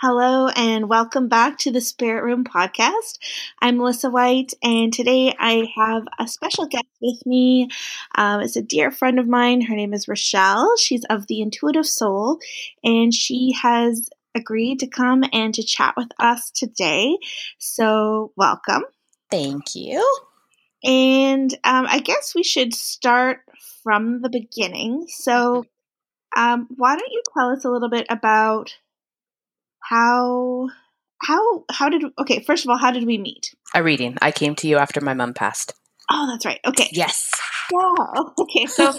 Hello and welcome back to the Spirit Room podcast. I'm Melissa White, and today I have a special guest with me. Um, it's a dear friend of mine. Her name is Rachelle. She's of the Intuitive Soul, and she has agreed to come and to chat with us today. So, welcome. Thank you. And um, I guess we should start from the beginning. So, um, why don't you tell us a little bit about how how how did okay first of all how did we meet? A reading. I came to you after my mom passed. Oh that's right. Okay. Yes. Yeah. Okay. So um,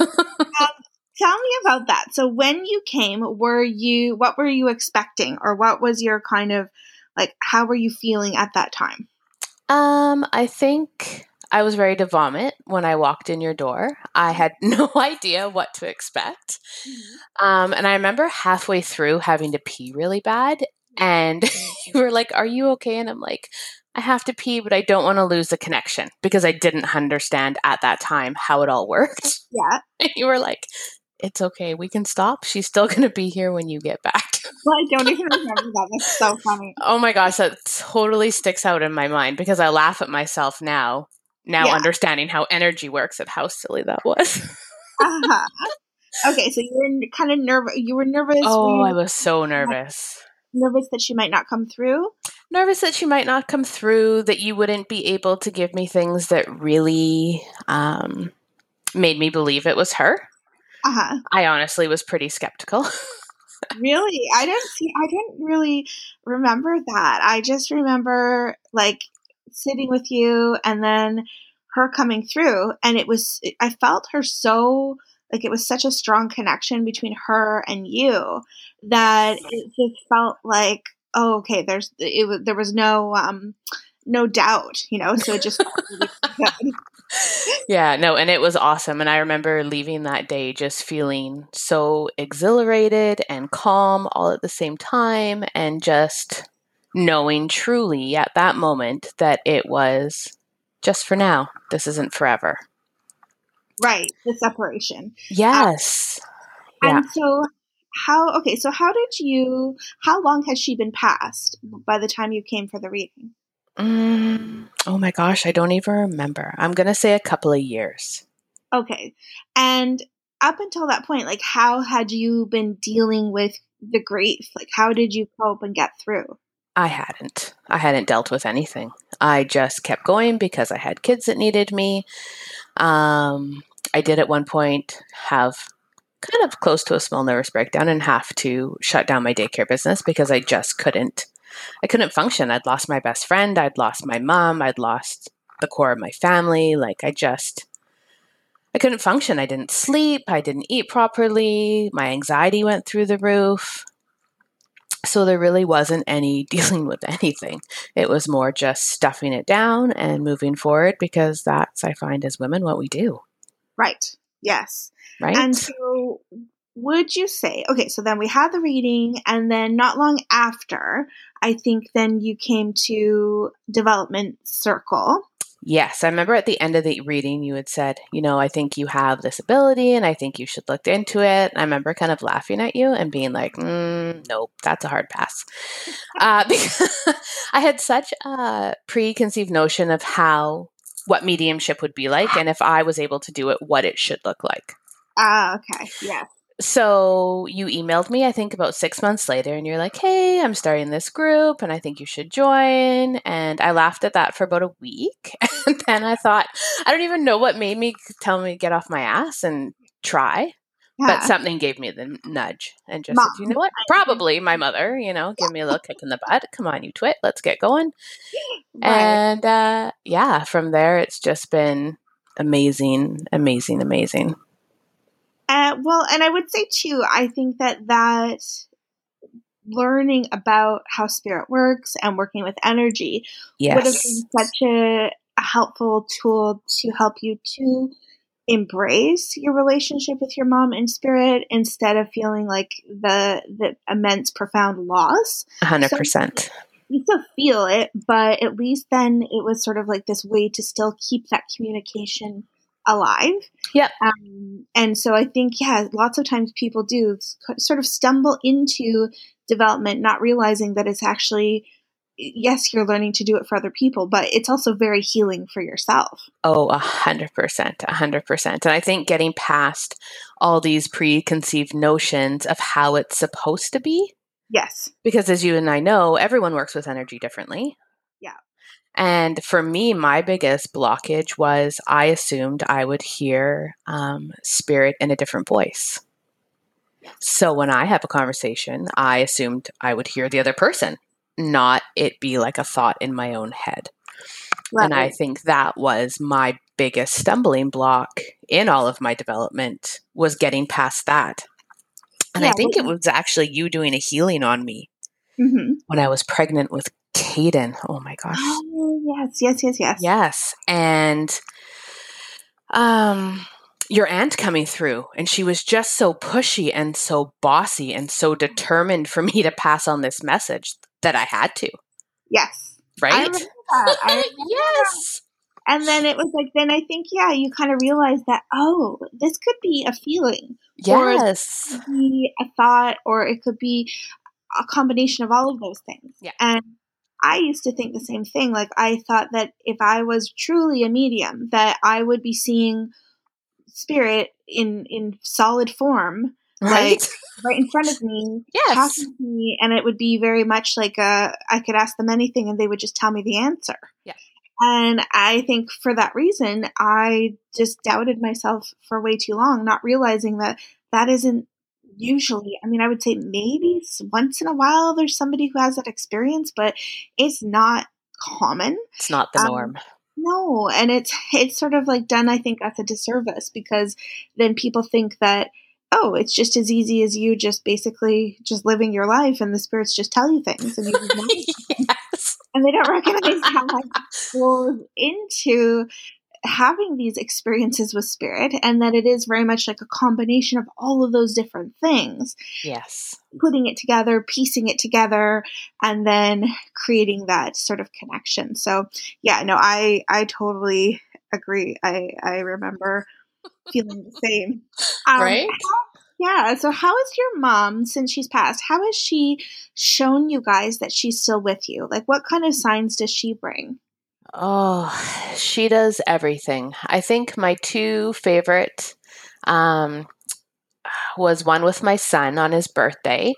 tell me about that. So when you came were you what were you expecting? Or what was your kind of like how were you feeling at that time? Um i think I was ready to vomit when I walked in your door. I had no idea what to expect. Mm-hmm. Um, and I remember halfway through having to pee really bad and you were like, Are you okay? And I'm like, I have to pee, but I don't want to lose the connection because I didn't understand at that time how it all worked. Yeah. And you were like, It's okay. We can stop. She's still going to be here when you get back. Well, I don't even remember that. That's so funny. Oh my gosh. That totally sticks out in my mind because I laugh at myself now, now yeah. understanding how energy works and how silly that was. uh-huh. Okay. So you were kind of nervous. You were nervous. Oh, I was so nervous nervous that she might not come through? Nervous that she might not come through, that you wouldn't be able to give me things that really um, made me believe it was her. Uh-huh. I honestly was pretty skeptical. really? I didn't see I didn't really remember that. I just remember like sitting with you and then her coming through and it was I felt her so like it was such a strong connection between her and you that it just felt like oh okay there's it was there was no um no doubt you know so it just yeah no and it was awesome and i remember leaving that day just feeling so exhilarated and calm all at the same time and just knowing truly at that moment that it was just for now this isn't forever Right, the separation. Yes. Um, yeah. And so how okay, so how did you how long has she been passed by the time you came for the reading? Mm, oh my gosh, I don't even remember. I'm going to say a couple of years. Okay. And up until that point, like how had you been dealing with the grief? Like how did you cope and get through? I hadn't. I hadn't dealt with anything. I just kept going because I had kids that needed me. Um, I did at one point have kind of close to a small nervous breakdown and have to shut down my daycare business because I just couldn't I couldn't function. I'd lost my best friend, I'd lost my mom, I'd lost the core of my family. Like I just I couldn't function. I didn't sleep, I didn't eat properly, my anxiety went through the roof. So there really wasn't any dealing with anything. It was more just stuffing it down and moving forward because that's I find as women what we do. Right. Yes. Right. And so would you say okay so then we had the reading and then not long after i think then you came to development circle yes i remember at the end of the reading you had said you know i think you have this ability and i think you should look into it i remember kind of laughing at you and being like mm, nope that's a hard pass uh, because i had such a preconceived notion of how what mediumship would be like and if I was able to do it, what it should look like. Ah, uh, okay. Yeah. So you emailed me, I think, about six months later, and you're like, hey, I'm starting this group and I think you should join. And I laughed at that for about a week. And then I thought, I don't even know what made me tell me to get off my ass and try. But something gave me the nudge and just Mom. said, you know what? Probably my mother, you know, give me a little kick in the butt. Come on, you twit. Let's get going. Right. And uh, yeah, from there, it's just been amazing, amazing, amazing. Uh, well, and I would say too, I think that that learning about how spirit works and working with energy yes. would have been such a, a helpful tool to help you to embrace your relationship with your mom in spirit instead of feeling like the the immense profound loss. 100% so you still feel it but at least then it was sort of like this way to still keep that communication alive. Yeah um, and so i think yeah lots of times people do sort of stumble into development, not realizing that it's actually yes, you're learning to do it for other people, but it's also very healing for yourself. Oh, a hundred percent, a hundred percent. And I think getting past all these preconceived notions of how it's supposed to be. Yes. Because as you and I know, everyone works with energy differently. Yeah. And for me, my biggest blockage was I assumed I would hear um, spirit in a different voice. So when I have a conversation, I assumed I would hear the other person not it be like a thought in my own head. Right. And I think that was my biggest stumbling block in all of my development was getting past that. And yeah, I think it was actually you doing a healing on me mm-hmm. when I was pregnant with Caden. Oh my gosh. Oh, yes, yes, yes, yes. Yes. And um your aunt coming through and she was just so pushy and so bossy and so determined for me to pass on this message that I had to. Yes. Right? I yes. That. And then it was like, then I think, yeah, you kind of realize that, oh, this could be a feeling. Yes. Or be a thought, or it could be a combination of all of those things. Yeah. And I used to think the same thing. Like, I thought that if I was truly a medium, that I would be seeing spirit in in solid form right? Like, right in front of me yes. talking to me and it would be very much like a i could ask them anything and they would just tell me the answer. Yeah. And i think for that reason i just doubted myself for way too long not realizing that that isn't usually i mean i would say maybe once in a while there's somebody who has that experience but it's not common. It's not the um, norm. um, no and it's it's sort of like done i think as a disservice because then people think that oh, it's just as easy as you just basically just living your life and the spirits just tell you things and you yes. and they don't recognize how much goes into having these experiences with spirit and that it is very much like a combination of all of those different things. Yes. Putting it together, piecing it together and then creating that sort of connection. So, yeah, no, I I totally agree. I I remember feeling the same. Um, right? yeah. So, how is your mom, since she's passed, how has she shown you guys that she's still with you? Like, what kind of signs does she bring? Oh, she does everything. I think my two favorite um, was one with my son on his birthday.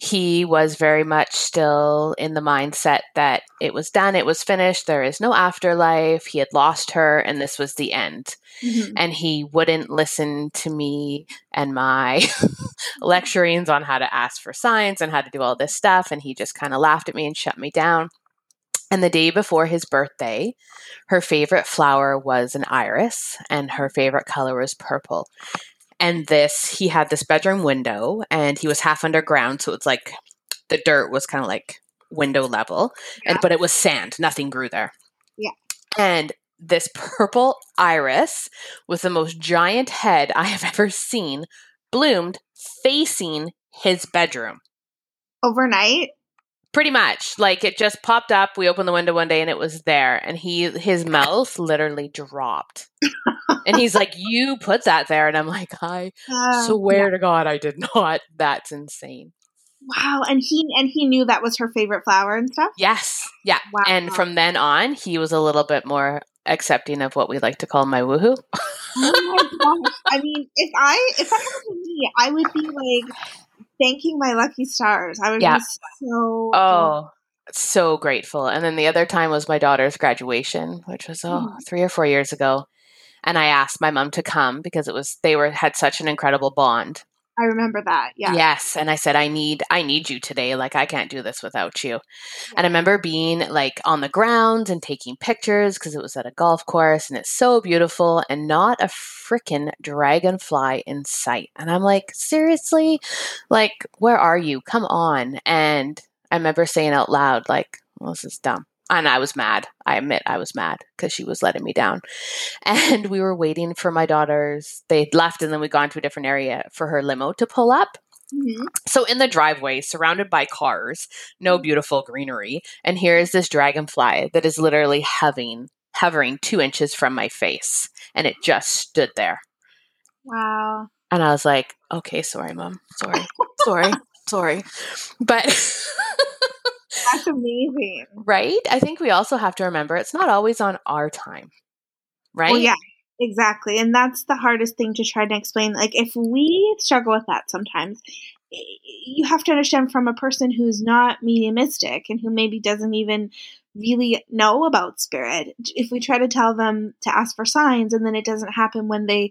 He was very much still in the mindset that it was done, it was finished, there is no afterlife. He had lost her, and this was the end. Mm-hmm. And he wouldn't listen to me and my lecturings on how to ask for signs and how to do all this stuff. And he just kind of laughed at me and shut me down. And the day before his birthday, her favorite flower was an iris, and her favorite color was purple. And this, he had this bedroom window and he was half underground. So it's like the dirt was kind of like window level, yeah. and but it was sand. Nothing grew there. Yeah. And this purple iris with the most giant head I have ever seen bloomed facing his bedroom. Overnight? Pretty much. Like it just popped up. We opened the window one day and it was there. And he his mouth literally dropped. and he's like, You put that there. And I'm like, I uh, swear yeah. to God I did not. That's insane. Wow, and he and he knew that was her favorite flower and stuff. Yes, yeah. Wow. And from then on, he was a little bit more accepting of what we like to call my woohoo. oh my gosh! I mean, if I if that happened to me, I would be like thanking my lucky stars. I would yeah. be so oh so grateful. And then the other time was my daughter's graduation, which was oh mm-hmm. three or four years ago. And I asked my mom to come because it was they were had such an incredible bond. I remember that. Yeah. Yes, and I said I need I need you today. Like I can't do this without you. Yeah. And I remember being like on the ground and taking pictures because it was at a golf course and it's so beautiful and not a freaking dragonfly in sight. And I'm like, "Seriously? Like where are you? Come on." And I remember saying out loud like, well, "This is dumb." And I was mad. I admit I was mad because she was letting me down. And we were waiting for my daughters. They'd left and then we'd gone to a different area for her limo to pull up. Mm-hmm. So in the driveway, surrounded by cars, no beautiful greenery, and here is this dragonfly that is literally hovering, hovering two inches from my face, and it just stood there. Wow. And I was like, "Okay, sorry, mom. Sorry, sorry." Sorry. But That's amazing. right? I think we also have to remember it's not always on our time. Right? Well, yeah, exactly. And that's the hardest thing to try to explain. Like, if we struggle with that sometimes, you have to understand from a person who's not mediumistic and who maybe doesn't even really know about spirit. If we try to tell them to ask for signs and then it doesn't happen when they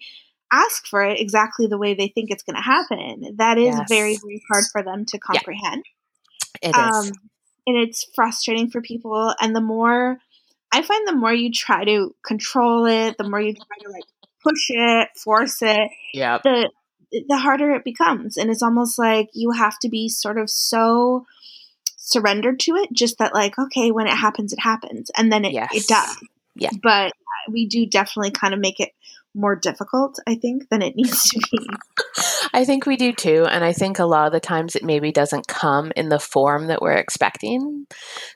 ask for it exactly the way they think it's going to happen, that is Yes. very, very hard for them to comprehend. It is. Um, And it's frustrating for people. And the more I find, the more you try to control it, the more you try to like push it, force it, yeah the the harder it becomes. And it's almost like you have to be sort of so surrendered to it, just that like, okay, when it happens, it happens, and then it Yes. it does. Yeah. But we do definitely kind of make it more difficult, I think, than it needs to be. I think we do too. And I think a lot of the times it maybe doesn't come in the form that we're expecting.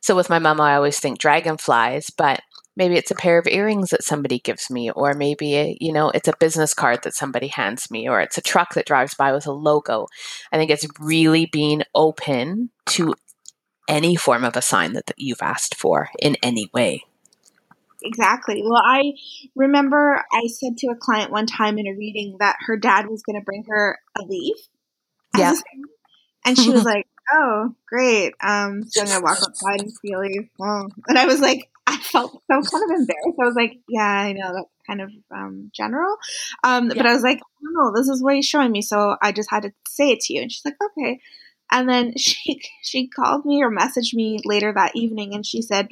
So with my mom, I always think dragonflies, but maybe it's a pair of earrings that somebody gives me, or maybe, you know, it's a business card that somebody hands me, or it's a truck that drives by with a logo. I think it's really being open to any form of a sign that, that you've asked for in any way. Exactly. Well, I remember I said to a client one time in a reading that her dad was going to bring her a leaf. Yeah. And she was like, "Oh, great! Um, so I'm gonna walk outside and see a leaf." Oh. And I was like, I felt so kind of embarrassed. I was like, "Yeah, I know that's kind of um, general," um, but I was like, "No, this is what he's showing me," so I just had to say it to you. And she's like, "Okay." And then she she called me or messaged me later that evening, and she said,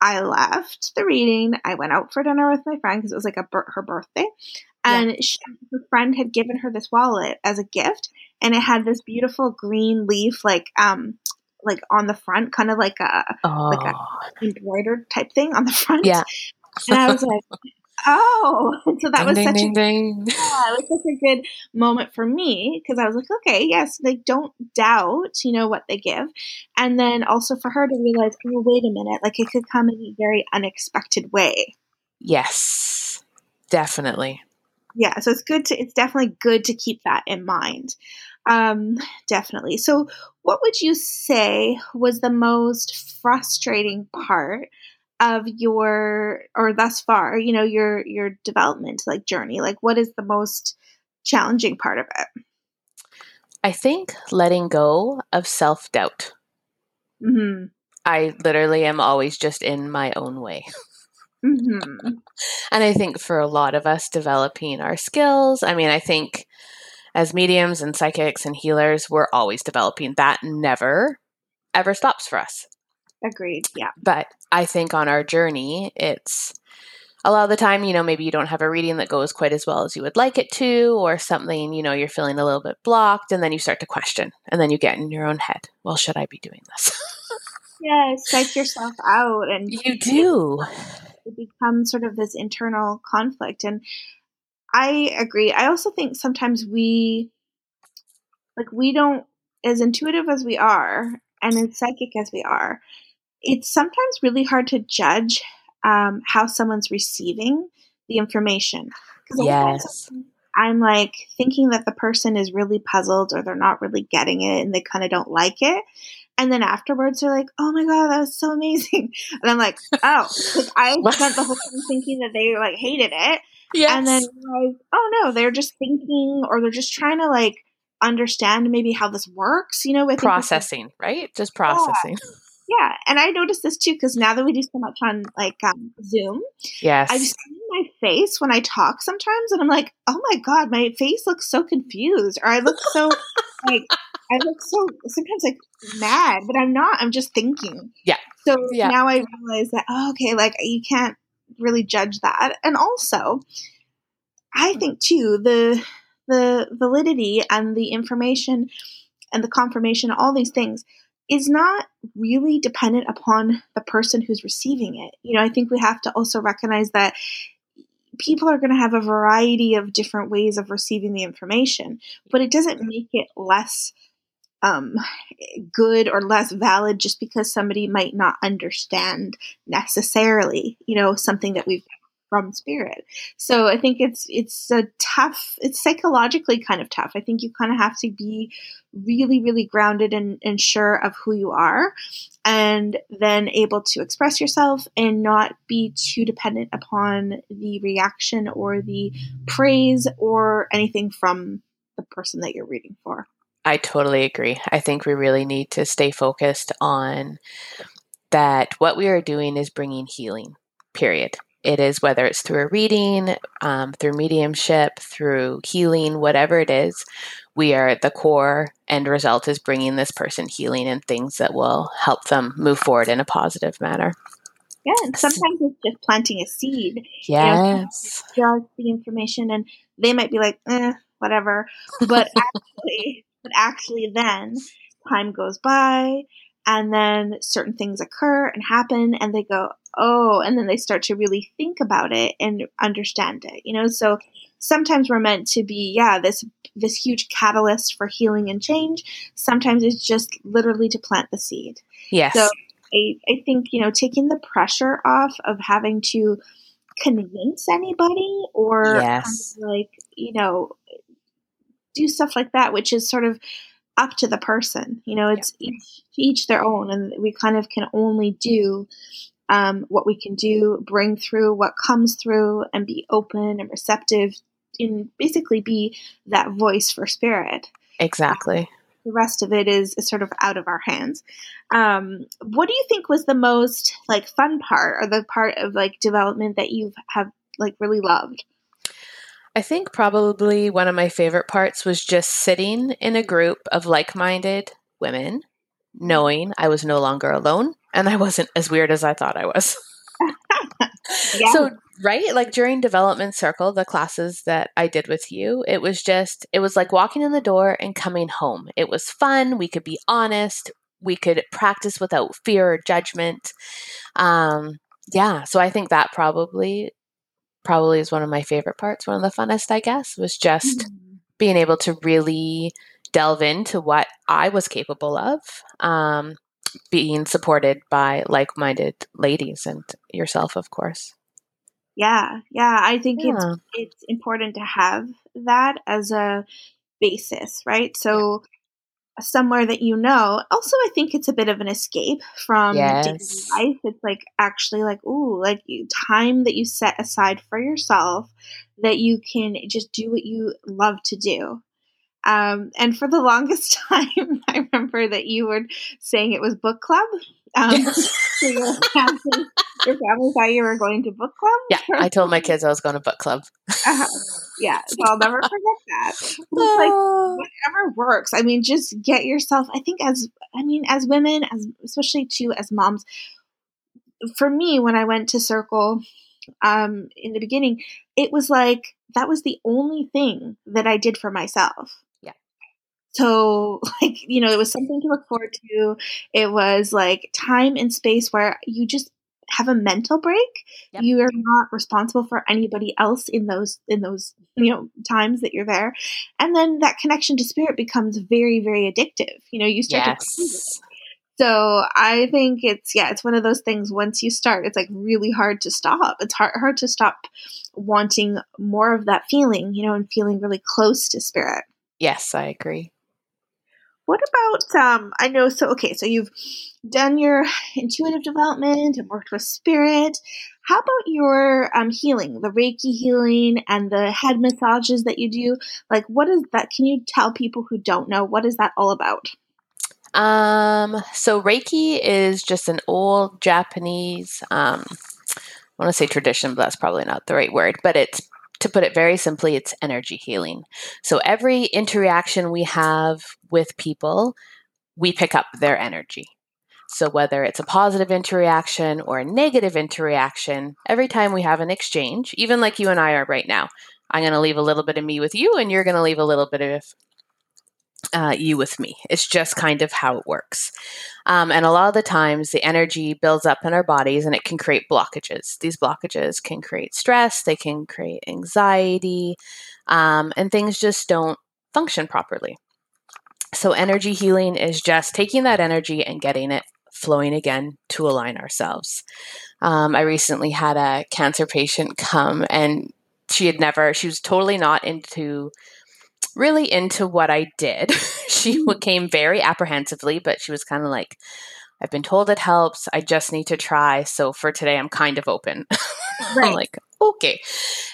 I left the reading. I went out for dinner with my friend because it was like a her birthday, and she, her friend had given her this wallet as a gift, and it had this beautiful green leaf, like um, like on the front, kind of like a Oh, Like embroidered type thing on the front. yeah. and I was like, oh, so that was ding, such ding, a ding, ding. yeah, it was such a good moment for me because I was like, okay, yes, they don't doubt, you know, what they give. And then also for her to realize, oh, wait a minute, like it could come in a very unexpected way. Yes, definitely. Yeah, so it's good to, it's definitely good to keep that in mind. Um, definitely. So, what would you say was the most frustrating part of your, or thus far, you know, your your development like journey? Like, what is the most challenging part of it? I think letting go of self doubt. hmm I literally am always just in my own way. hmm And I think for a lot of us developing our skills, I mean, I think as mediums and psychics and healers, we're always developing. That never, ever stops for us. Agreed. Yeah. But I think on our journey, it's a lot of the time, you know, maybe you don't have a reading that goes quite as well as you would like it to, or something, you know, you're feeling a little bit blocked, and then you start to question, and then you get in your own head, well, should I be doing this? Yeah. Psych yourself out, and you do. it becomes sort of this internal conflict. And I agree. I also think sometimes we, like, we don't, as intuitive as we are and as psychic as we are, it's sometimes really hard to judge um, how someone's receiving the information. Yes. I'm like thinking that the person is really puzzled or they're not really getting it and they kind of don't like it. And then afterwards they're like, oh my God, that was so amazing. And I'm like, oh, like I spent the whole time thinking that they like hated it. Yes. And then realized, oh no, they're just thinking or they're just trying to like understand maybe how this works, you know, with processing, right? Just processing. Yeah. Yeah, and I noticed this too because now that we do so much on like um, Zoom, Yes. I've seen my face when I talk sometimes, and I'm like, oh my god, my face looks so confused, or I look so like I look so sometimes like mad, but I'm not. I'm just thinking. Yeah. So Yeah. now I realize that oh, okay, like you can't really judge that, and also, I think too the the validity and the information and the confirmation, all these things. Is not really dependent upon the person who's receiving it. You know, I think we have to also recognize that people are going to have a variety of different ways of receiving the information, but it doesn't make it less um, good or less valid just because somebody might not understand necessarily, you know, something that we've from spirit. So I think it's it's a tough. It's psychologically kind of tough. I think you kind of have to be really really grounded and, and sure of who you are, and then able to express yourself and not be too dependent upon the reaction or the praise or anything from the person that you're reading for. I totally agree. I think we really need to stay focused on that what we are doing is bringing healing, period. It is whether it's through a reading, um, through mediumship, through healing, whatever it is, we are at the core end result is bringing this person healing and things that will help them move forward in a positive manner. Yeah, and sometimes it's just planting a seed. Yes. You know, just the information, and they might be like, eh, whatever. But actually, but actually, then time goes by, and then certain things occur and happen and they go oh and then they start to really think about it and understand it you know? So sometimes we're meant to be yeah this this huge catalyst for healing and change. Sometimes it's just literally to plant the seed. Yes. So I, I think you know taking the pressure off of having to convince anybody or yes. kind of like you know do stuff like that which is sort of up to the person. You know, it's yeah. each each their own, and we kind of can only do um, what we can do, bring through what comes through, and be open and receptive, and basically be that voice for spirit. Exactly. Um, the rest of it is, is sort of out of our hands. Um, what do you think was the most like fun part, or the part of like development that you have like really loved? I think probably one of my favorite parts was just sitting in a group of like minded women, knowing I was no longer alone and I wasn't as weird as I thought I was. yeah. So, right, like during development circle, the classes that I did with you, it was just, it was like walking in the door and coming home. It was fun. We could be honest. We could practice without fear or judgment. Um, yeah, so I think that probably probably is one of my favorite parts, one of the funnest, I guess, was just mm-hmm. being able to really delve into what I was capable of, um, being supported by like minded ladies and yourself, of course. Yeah, yeah. I think yeah. it's it's important to have that as a basis, right? So somewhere that you know. Also, I think it's a bit of an escape from yes. daily life. It's like actually like ooh, like time that you set aside for yourself that you can just do what you love to do. Um, and for the longest time, I remember that you were saying it was book club. Um, so your, family, your family thought you were going to book club. Yeah, I told my kids I was going to book club. uh-huh. Yeah, so I'll never forget that. It's like whatever works. I mean, just get yourself. I think as I mean, as women, as especially too as moms. For me, when I went to Circle um, in the beginning, it was like that was the only thing that I did for myself. So, like, you know, it was something to look forward to. It was like time and space where you just have a mental break. Yep. You are not responsible for anybody else in those in those you know times that you're there, and then that connection to spirit becomes very very addictive. You know, you start yes. to. So I think it's yeah, it's one of those things. Once you start, it's like really hard to stop. It's hard hard to stop wanting more of that feeling, you know, and feeling really close to spirit. Yes, I agree. What about um I know so okay, so you've done your intuitive development and worked with spirit. How about your um healing, the Reiki healing and the head massages that you do? Like what is that? Can you tell people who don't know what is that all about? Um so Reiki is just an old Japanese um I want to say tradition, but that's probably not the right word, but it's to put it very simply, it's energy healing. So every interaction we have with people, we pick up their energy. So whether it's a positive interaction or a negative interaction, every time we have an exchange, even like you and I are right now, I'm going to leave a little bit of me with you, and you're going to leave a little bit of uh, you with me. It's just kind of how it works. Um, and a lot of the times, the energy builds up in our bodies and it can create blockages. These blockages can create stress, they can create anxiety, um, and things just don't function properly. So, energy healing is just taking that energy and getting it flowing again to align ourselves. Um, I recently had a cancer patient come and she had never, she was totally not into, really into what I did. she Mm. came very apprehensively, but she was kind of like, I've been told it helps. I just need to try. So for today, I'm kind of open. I'm like, okay.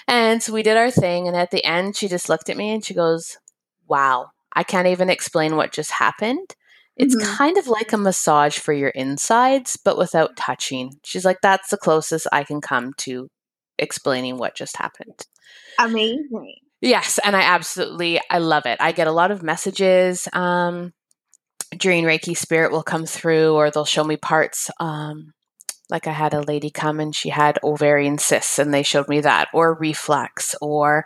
And so we did our thing. And at the end, she just looked at me and she goes, Wow, I can't even explain what just happened. It's Mhm. kind of like a massage for your insides, but without touching. She's like, That's the closest I can come to explaining what just happened. Amazing. Yes, and I absolutely I love it. I get a lot of messages um during Reiki Spirit will come through or they'll show me parts um like I had a lady come and she had ovarian cysts and they showed me that or reflux or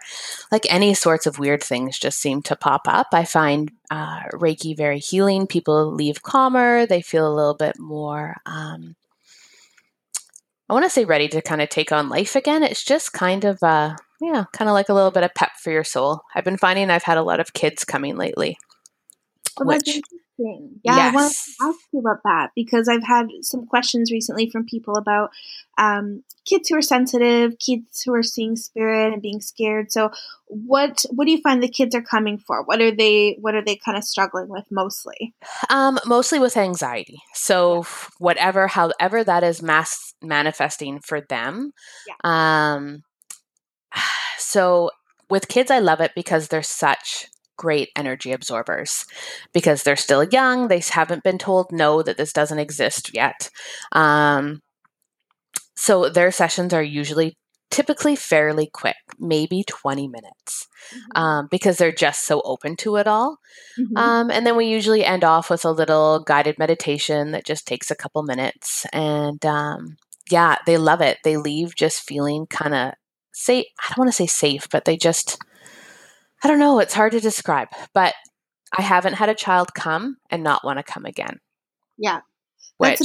like any sorts of weird things just seem to pop up. I find uh, Reiki very healing. People leave calmer. They feel a little bit more um I want to say ready to kind of take on life again. It's just kind of uh yeah, kind of like a little bit of pep for your soul. I've been finding I've had a lot of kids coming lately. That's Which. Yeah, I want to ask you about that because I've had some questions recently from people about um, kids who are sensitive, kids who are seeing spirit and being scared. So, what what do you find the kids are coming for? What are they What are they kind of struggling with mostly? Um, mostly with anxiety. So whatever, however that is mass manifesting for them. Um, so with kids, I love it because they're such great energy absorbers because they're still young. They haven't been told no that this doesn't exist yet. Um, so their sessions are usually typically fairly quick, maybe 20 minutes, um, because they're just so open to it all. Mhm. Um, and then we usually end off with a little guided meditation that just takes a couple minutes. And um, yeah, they love it. They leave just feeling kind of safe. I don't want to say safe, but they just, I don't know, it's hard to describe. But I haven't had a child come and not want to come again, yeah, which.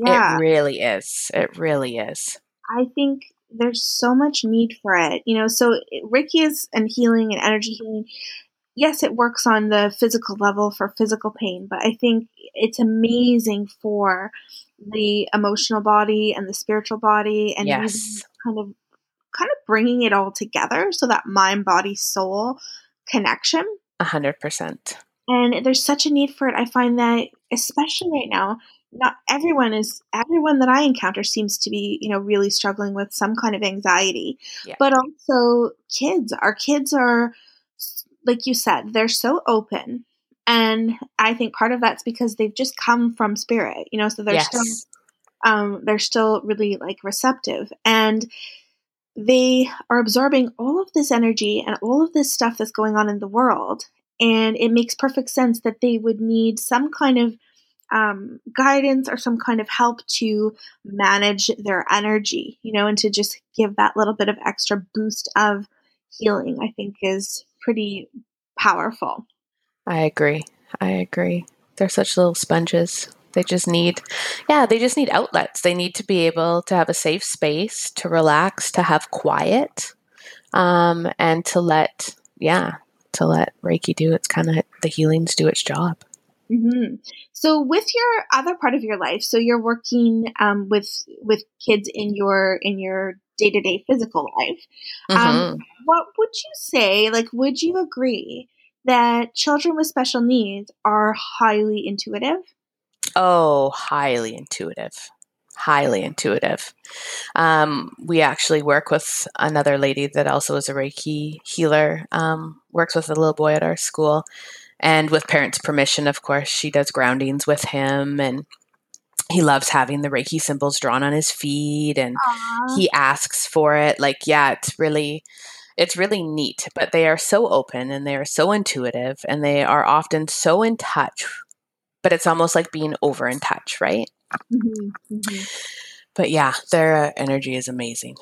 Yeah, it really is. It really is. I think there's so much need for it. You know, so Reiki is and healing and energy healing. Yes, it works on the physical level for physical pain, but I think it's amazing for the emotional body and the spiritual body, and Yes. kind of kind of bringing it all together so that mind, body, soul connection. A hundred percent. And there's such a need for it. I find that, especially right now, not everyone is everyone that I encounter seems to be, you know, really struggling with some kind of anxiety. Yeah. But also kids. Our kids are like you said, they're so open. And I think part of that's because they've just come from spirit, you know, so they're Yes. still um, they're still really like receptive and they are absorbing all of this energy and all of this stuff that's going on in the world and it makes perfect sense that they would need some kind of um, guidance or some kind of help to manage their energy you know and to just give that little bit of extra boost of healing i think is pretty powerful I agree. I agree. They're such little sponges. They just need, yeah, they just need outlets. They need to be able to have a safe space to relax, to have quiet, um, and to let, yeah, to let Reiki do its kind of the healings do its job. hmm So, with your other part of your life, so you're working um, with with kids in your in your day to day physical life. Um, Mhm. what would you say? Like, would you agree that children with special needs are highly intuitive? Oh, highly intuitive. Highly intuitive. Um, we actually work with another lady that also is a Reiki healer, um, works with a little boy at our school. And with parents' permission, of course, she does groundings with him. And he loves having the Reiki symbols drawn on his feet. And he asks for it. Like, yeah, it's really. It's really neat, but they are so open and they are so intuitive and they are often so in touch but it's almost like being over in touch, right? Mhm, mhm. But yeah, their uh, energy is amazing.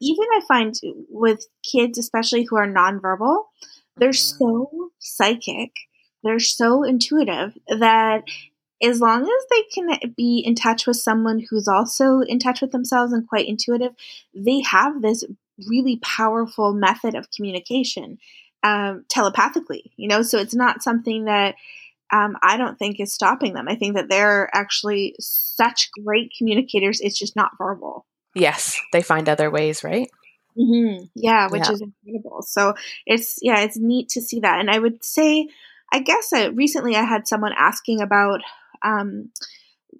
Even I find with kids, especially who are nonverbal, they're Mhm. so psychic, they're so intuitive that as long as they can be in touch with someone who's also in touch with themselves and quite intuitive, they have this really powerful method of communication um, telepathically. You know, so it's not something that um, I don't think is stopping them. I think that they're actually such great communicators. It's just not verbal. Yes, they find other ways, right? Mm-hmm. Yeah, which Yeah. is incredible. So it's yeah, it's neat to see that. And I would say, I guess uh, recently I had someone asking about um,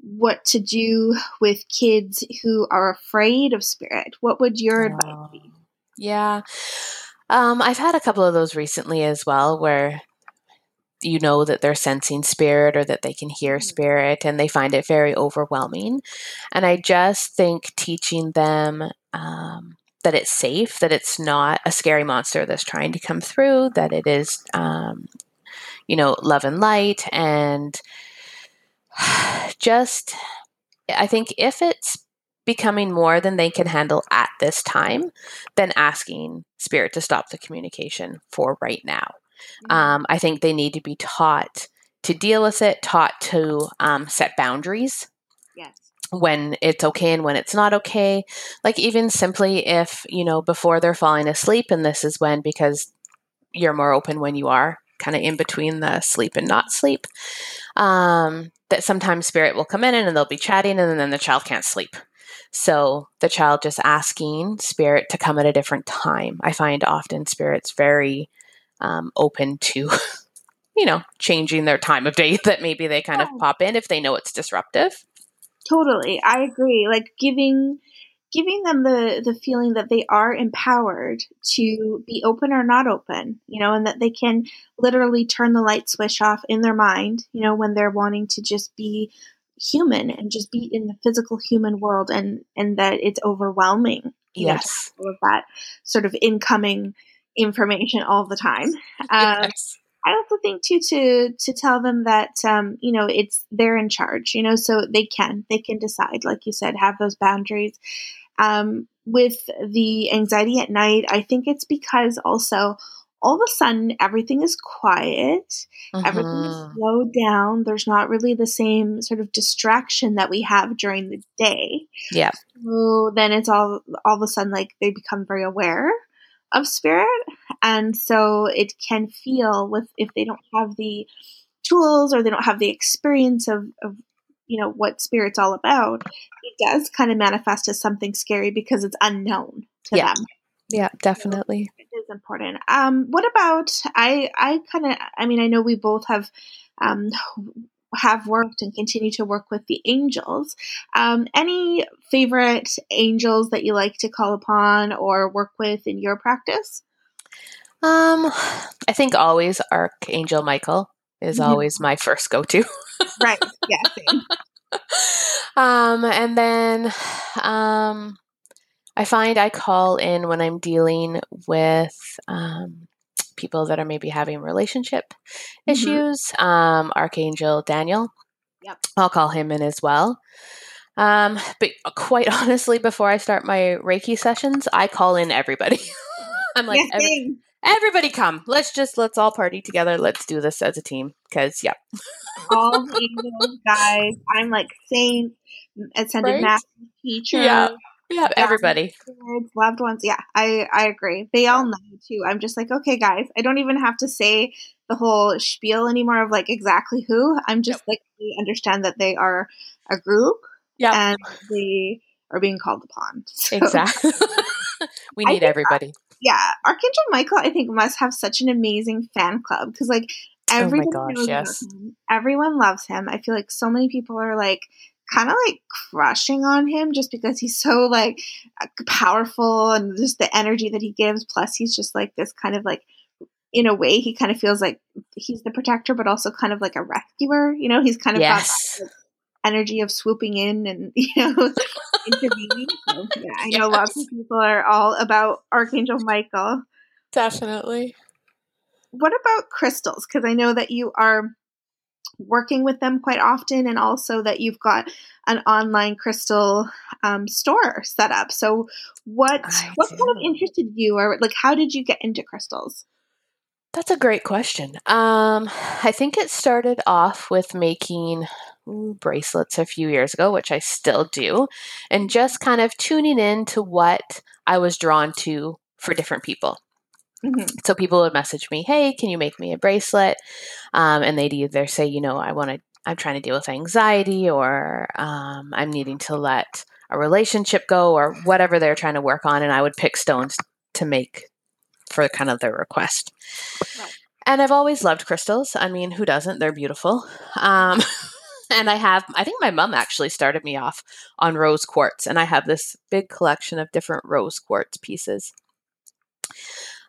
what to do with kids who are afraid of spirit. What would your advice be? Yeah. Um, I've had a couple of those recently as well where you know that they're sensing spirit or that they can hear Mhm. spirit and they find it very overwhelming. And I just think teaching them um, that it's safe, that it's not a scary monster that's trying to come through, that it is, um, you know, love and light. And just, I think if it's becoming more than they can handle at this time, then asking spirit to stop the communication for right now. Um, I think they need to be taught to deal with it, taught to um, set boundaries yes. when it's okay and when it's not okay. Like, even simply if, you know, before they're falling asleep, and this is when, because you're more open when you are kind of in between the sleep and not sleep, um, that sometimes spirit will come in and they'll be chatting and then the child can't sleep. So the child just asking spirit to come at a different time. I find often spirits very um, open to, you know, changing their time of day that maybe they kind of pop in if they know it's disruptive. Totally. I agree. Like giving giving them the the feeling that they are empowered to be open or not open, you know, and that they can literally turn the light switch off in their mind, you know, when they're wanting to just be human and just be in the physical human world and and that it's overwhelming. you know, Yes. all of that sort of incoming information all the time. Um, yes. I also think too to to tell them that um, you know it's they're in charge, you know, so they can they can decide, like you said, have those boundaries. Um, with the anxiety at night, I think it's because also all of a sudden everything is quiet, everything is Mhm. slowed down. There's not really the same sort of distraction that we have during the day. Yeah. So then it's all all of a sudden like they become very aware of spirit and so it can feel with if they don't have the tools or they don't have the experience of, of you know what spirit's all about it does kind of manifest as something scary because it's unknown to Yeah. them Yeah, definitely. it is important um what about i i kind of i mean i know we both have um have worked and continue to work with the angels um any favorite angels that you like to call upon or work with in your practice Um, I think always Archangel Michael is Mhm. always my first go to. right yeah um, and then um, I find I call in when I'm dealing with um, people that are maybe having relationship Mhm. issues. Um, Archangel Daniel. Yep. I'll call him in as well. Um, but quite honestly, before I start my Reiki sessions, I call in everybody. I'm like, yeah, "Every- everybody come. Let's just let's all party together. Let's do this as a team. Because yeah, all the angels guys i'm like saints ascended Right? masters teachers Yeah. Yeah, everybody. kids, loved ones. Yeah, I I agree. They all know too. I'm just like, okay, guys, I don't even have to say the whole spiel anymore of like exactly who. I'm just like we understand that they are a group Yeah, and they are being called upon. So, exactly. we need everybody. Yeah, Archangel Michael, I think must have such an amazing fan club because like Oh my gosh, knows yes. him. Everyone loves him. I feel like so many people are like kind of like crushing on him just because he's so like powerful and just the energy that he gives. Plus, he's just like this kind of like, in a way, he kind of feels like he's the protector, but also kind of like a rescuer. You know, he's kind of Yes. got that energy of swooping in and you know intervening. So, yeah, I know lots of people are all about Archangel Michael. Definitely. What about crystals? Because I know that you are working with them quite often, and also that you've got an online crystal um, store set up. So, what I what kind of interested you, or like how did you get into crystals? That's a great question. Um, I think it started off with making bracelets a few years ago, which I still do, and just kind of tuning in to what I was drawn to for different people. Mhm. So people would message me, "Hey, can you make me a bracelet?" Um, and they'd either say, "You know, I want to. I'm trying to deal with anxiety, or um, I'm needing to let a relationship go, or whatever they're trying to work on." And I would pick stones to make for kind of their request. Right. And I've always loved crystals. I mean, who doesn't? They're beautiful. Um, and I have. I think my mom actually started me off on rose quartz, and I have this big collection of different rose quartz pieces.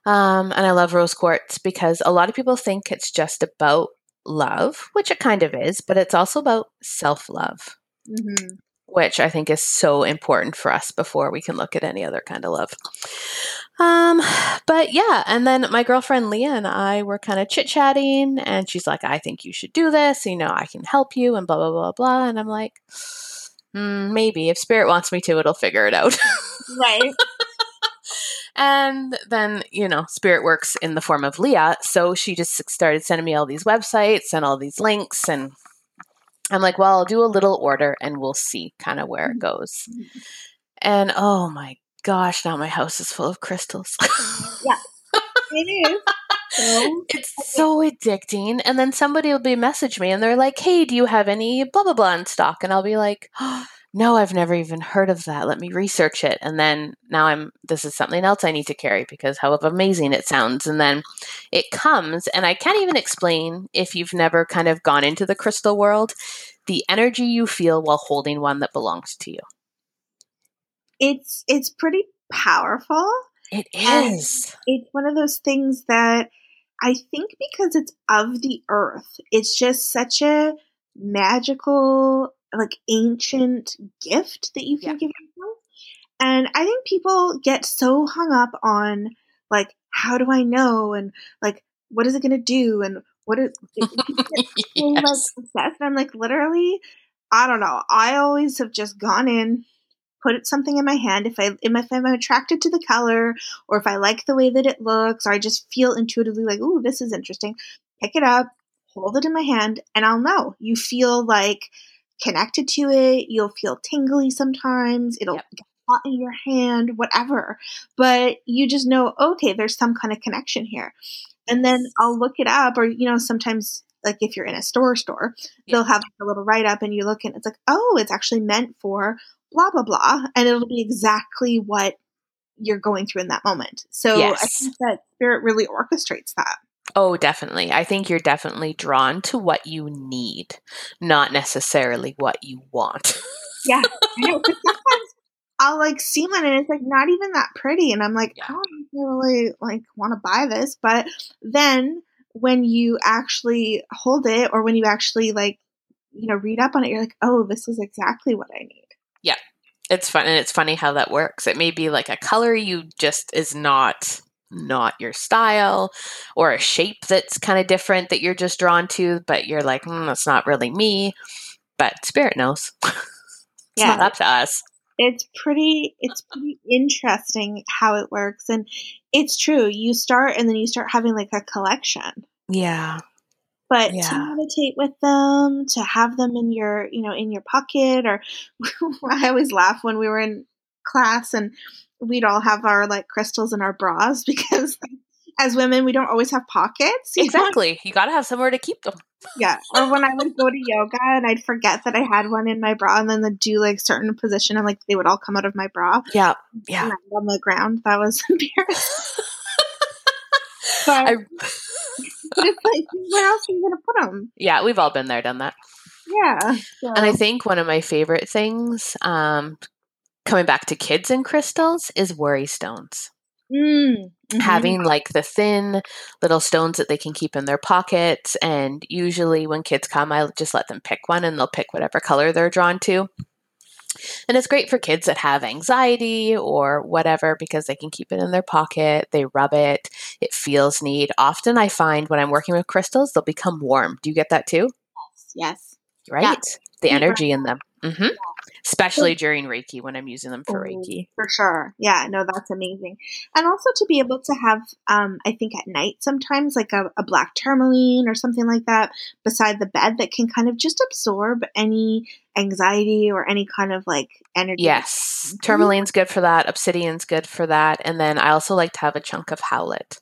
Um, and I love rose quartz because a lot of people think it's just about love, which it kind of is, but it's also about self love, Mhm. which I think is so important for us before we can look at any other kind of love. Um, but yeah, and then my girlfriend Leah and I were kind of chit chatting, and she's like, I think you should do this, you know, I can help you, and blah, blah, blah, blah. And I'm like, mm, maybe if spirit wants me to, it'll figure it out. Right. And then, you know, Spirit works in the form of Leah. So she just started sending me all these websites and all these links. And I'm like, well, I'll do a little order and we'll see kind of where it goes. And oh my gosh, now my house is full of crystals. Yeah, it is. So, it's so addicting. And then somebody will be message me and they're like, hey, do you have any blah, blah, blah in stock? And I'll be like, oh, no, I've never even heard of that. Let me research it. And then now I'm, this is something else I need to carry because how amazing it sounds. And then it comes, and I can't even explain if you've never kind of gone into the crystal world, the energy you feel while holding one that belongs to you. it's it's pretty powerful. It is. And- It's one of those things that I think because it's of the earth, it's just such a magical, like ancient gift that you can Yeah. give yourself. And I think people get so hung up on like, how do I know? And like, what is it going to do? And what is people get so like Yes. I'm like, literally, I don't know. I always have just gone in, put something in my hand. If I if I'm attracted to the color, or if I like the way that it looks, or I just feel intuitively like, ooh, this is interesting, pick it up, hold it in my hand, and I'll know. You feel like connected to it. You'll feel tingly sometimes. It'll Yep. get hot in your hand, whatever. But you just know, okay, there's some kind of connection here. And then I'll look it up, or you know, sometimes like if you're in a store store, Yeah. they'll have a little write up, and you look and it's like, oh, it's actually meant for blah blah blah, and it'll be exactly what you're going through in that moment. So I think that spirit really orchestrates that. Oh, definitely. I think you're definitely drawn to what you need, not necessarily what you want. Yeah, I know. 'cause sometimes I'll like see one and it's like not even that pretty, and I'm like, Yeah. Oh, I don't really like want to buy this. But then when you actually hold it, or when you actually like, you know, read up on it, you're like, oh, this is exactly what I need. Yeah. It's fun and it's funny how that works. It may be like a color you just is not not your style or a shape that's kind of different that you're just drawn to, but you're like, mm, that's not really me. But spirit knows. it's Yeah. not up to us. it's pretty it's pretty interesting how it works and it's true you start and then you start having like a collection Yeah. but yeah. to meditate with them to have them in your you know in your pocket or i always laugh when we were in class and we'd all have our like crystals in our bras because as women we don't always have pockets you know? Exactly. You got to have somewhere to keep them. yeah or when i would go to yoga and i'd forget that i had one in my bra and then they'd do like certain position and like they would all come out of my bra Yeah. Yeah. on the ground. That was embarrassing. but I, it's like, where else are you to put them? yeah, we've all been there, done that. Yeah. So, And I think one of my favorite things, um, coming back to kids and crystals, is worry stones. Mm, mhm. Having like the thin little stones that they can keep in their pockets. And usually when kids come, I just let them pick one and they'll pick whatever color they're drawn to. And it's great for kids that have anxiety or whatever because they can keep it in their pocket. They rub it. It feels neat. Often I find when I'm working with crystals, they'll become warm. Do you get that too? yes. yes. right? The energy in them. hmm especially during Reiki when I'm using them for Oh, Reiki. For sure. Yeah, no, that's amazing. And also to be able to have, um, I think at night sometimes, like a, a black tourmaline or something like that beside the bed that can kind of just absorb any anxiety or any kind of like energy. Yes, Mhm. tourmaline's good for that. Obsidian's good for that. And then I also like to have a chunk of howlite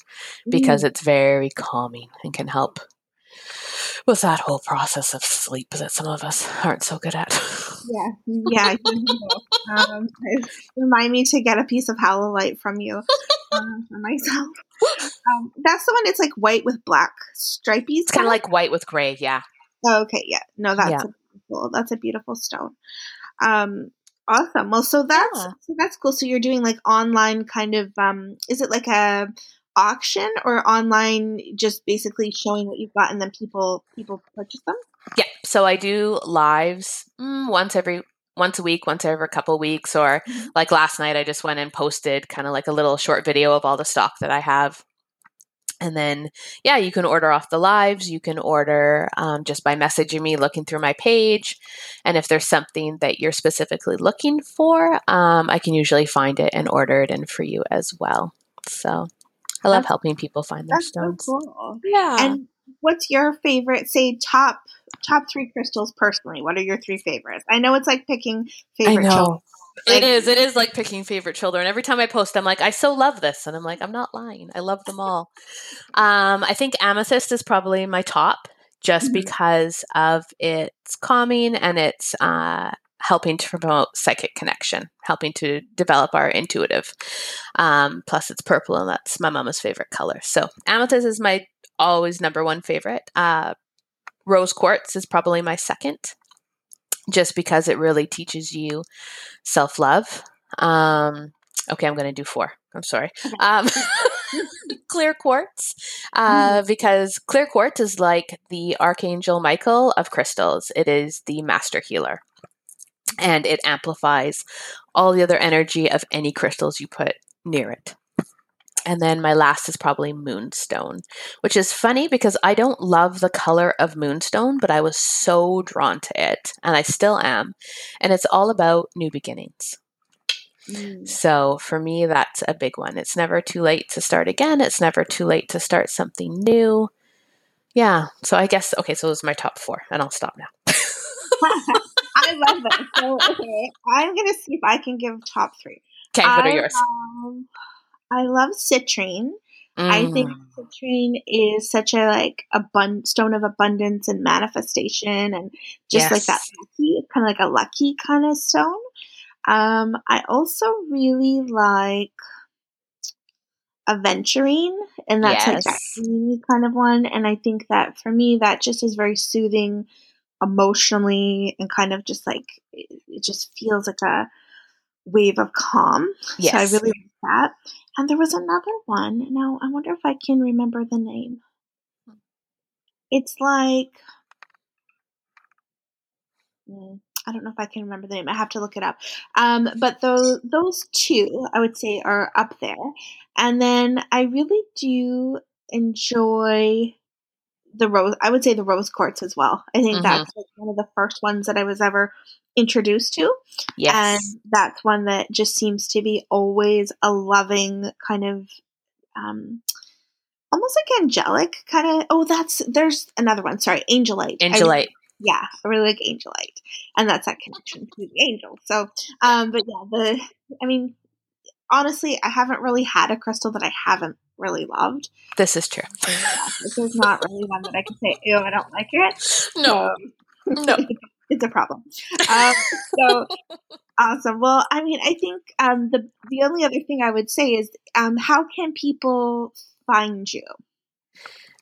because Mm. it's very calming and can help with that whole process of sleep that some of us aren't so good at. Yeah, yeah. um, remind me to get a piece of howlite from you um, for myself. Um, that's the one. It's like white with black stripies. It's kind of like white with gray. Yeah. Oh, okay, yeah. No, that's Yeah. a beautiful. That's a beautiful stone. Um, awesome. Well, so that's Yeah. so that's cool. So you're doing like online kind of. Um, is it like a auction or online? Just basically showing what you've got, and then people people purchase them. Yeah. So I do lives mm, once every once a week, once every couple weeks, or Mhm. like last night, I just went and posted kind of like a little short video of all the stock that I have. And then, yeah, you can order off the lives. You can order um, just by messaging me, looking through my page. And if there's something that you're specifically looking for, um, I can usually find it and order it in for you as well. So I love That's- helping people find their That's so stones. cool. Yeah. And what's your favorite? Say top top three crystals personally. What are your three favorites? I know it's like picking favorite. I know. children. It Like- is. It is like picking favorite children. Every time I post, I'm like, I so love this, and I'm like, I'm not lying. I love them all. Um, I think amethyst is probably my top, just Mhm. because of its calming and it's uh, helping to promote psychic connection, helping to develop our intuitive. Um, plus, it's purple, and that's my mama's favorite color. So amethyst is my always number one favorite. Uh, rose quartz is probably my second just because it really teaches you self love. Um, okay, I'm going to do four. I'm sorry. Um, clear quartz, uh, because clear quartz is like the Archangel Michael of crystals, it is the master healer. And it amplifies all the other energy of any crystals you put near it. And then my last is probably moonstone, which is funny because I don't love the color of moonstone, but I was so drawn to it, and I still am. And it's all about new beginnings. Mm. So for me, that's a big one. It's never too late to start again. It's never too late to start something new. Yeah. So I guess, okay, so those are my top four, and I'll stop now. I love that. So okay, I'm gonna see if I can give top three. Okay, what are I yours? love- I love citrine. I think Mm, citrine is such a like abund- stone of abundance and manifestation, and just like that lucky, kind of like a lucky kind of stone. Um, I also really like aventurine, and that's like that kind of one. And I think that for me, that just is very soothing emotionally, and kind of just like it, just feels like a wave of calm. Yes. So I really like that. And there was another one. Now I wonder if I can remember the name. It's like Mm, I don't know if I can remember the name. I have to look it up. Um, but those those two I would say are up there. And then I really do enjoy the rose. I would say the rose quartz as well. I think Mhm. that's like one of the first ones that I was ever introduced to. yes. And that's one that just seems to be always a loving kind of um almost like angelic kind of oh that's there's another one sorry angelite I Angelite. yeah i really like angelite and that's that connection to the angel so um but yeah the i mean honestly i haven't really had a crystal that i haven't really loved This is true. So, yeah, there's not really one that i can say ew i don't like it No. So, No. it's a problem. Um, so awesome. Well, I mean, I think um, the the only other thing I would say is, um, how can people find you?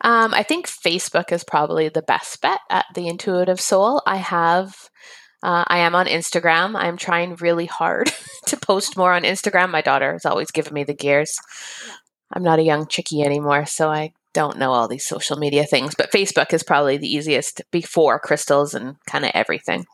Um, I think Facebook is probably the best bet at the Intuitive Soul. I have, uh, I am on Instagram. I'm trying really hard to post more on Instagram. My daughter has always given me the gears. I'm not a young chickie anymore, so I don't know all these social media things. But Facebook is probably the easiest before crystals and kind of everything.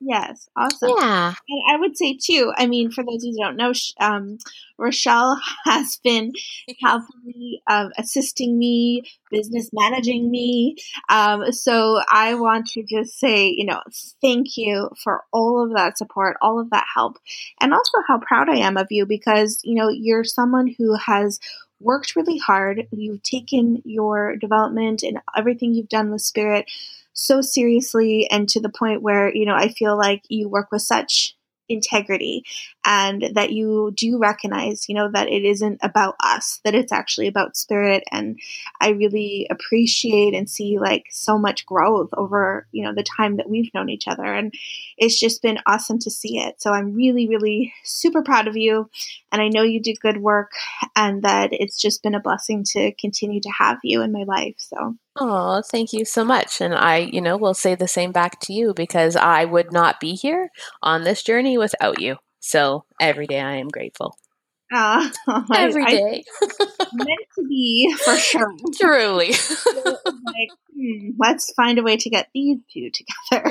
Yes, awesome. Yeah. And I would say too. I mean, for those who don't know, um, Rachelle has been helping me, um, assisting me, business managing me. Um, so I want to just say, you know, thank you for all of that support, all of that help, and also how proud I am of you because you know you're someone who has worked really hard. You've taken your development and everything you've done with Spirit so seriously and to the point where, you know, I feel like you work with such integrity and that you do recognize, you know, that it isn't about us, that it's actually about spirit. And I really appreciate and see like so much growth over, you know, the time that we've known each other. And it's just been awesome to see it. So I'm really, really super proud of you. And I know you do good work and that it's just been a blessing to continue to have you in my life. So. Oh, thank you so much. And I, you know, will say the same back to you because I would not be here on this journey without you. So every day I am grateful. Uh, every I, day. I, meant to be for sure. Truly. like, hmm, let's find a way to get these two together.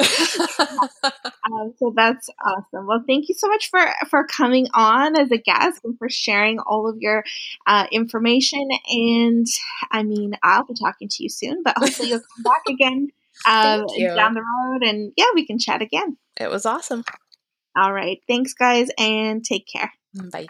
um, so that's awesome. Well, thank you so much for for coming on as a guest and for sharing all of your uh, information. And I mean, I'll be talking to you soon, but hopefully you'll come back again um, down the road, and yeah, we can chat again. It was awesome. All right. Thanks, guys, and take care. Bye.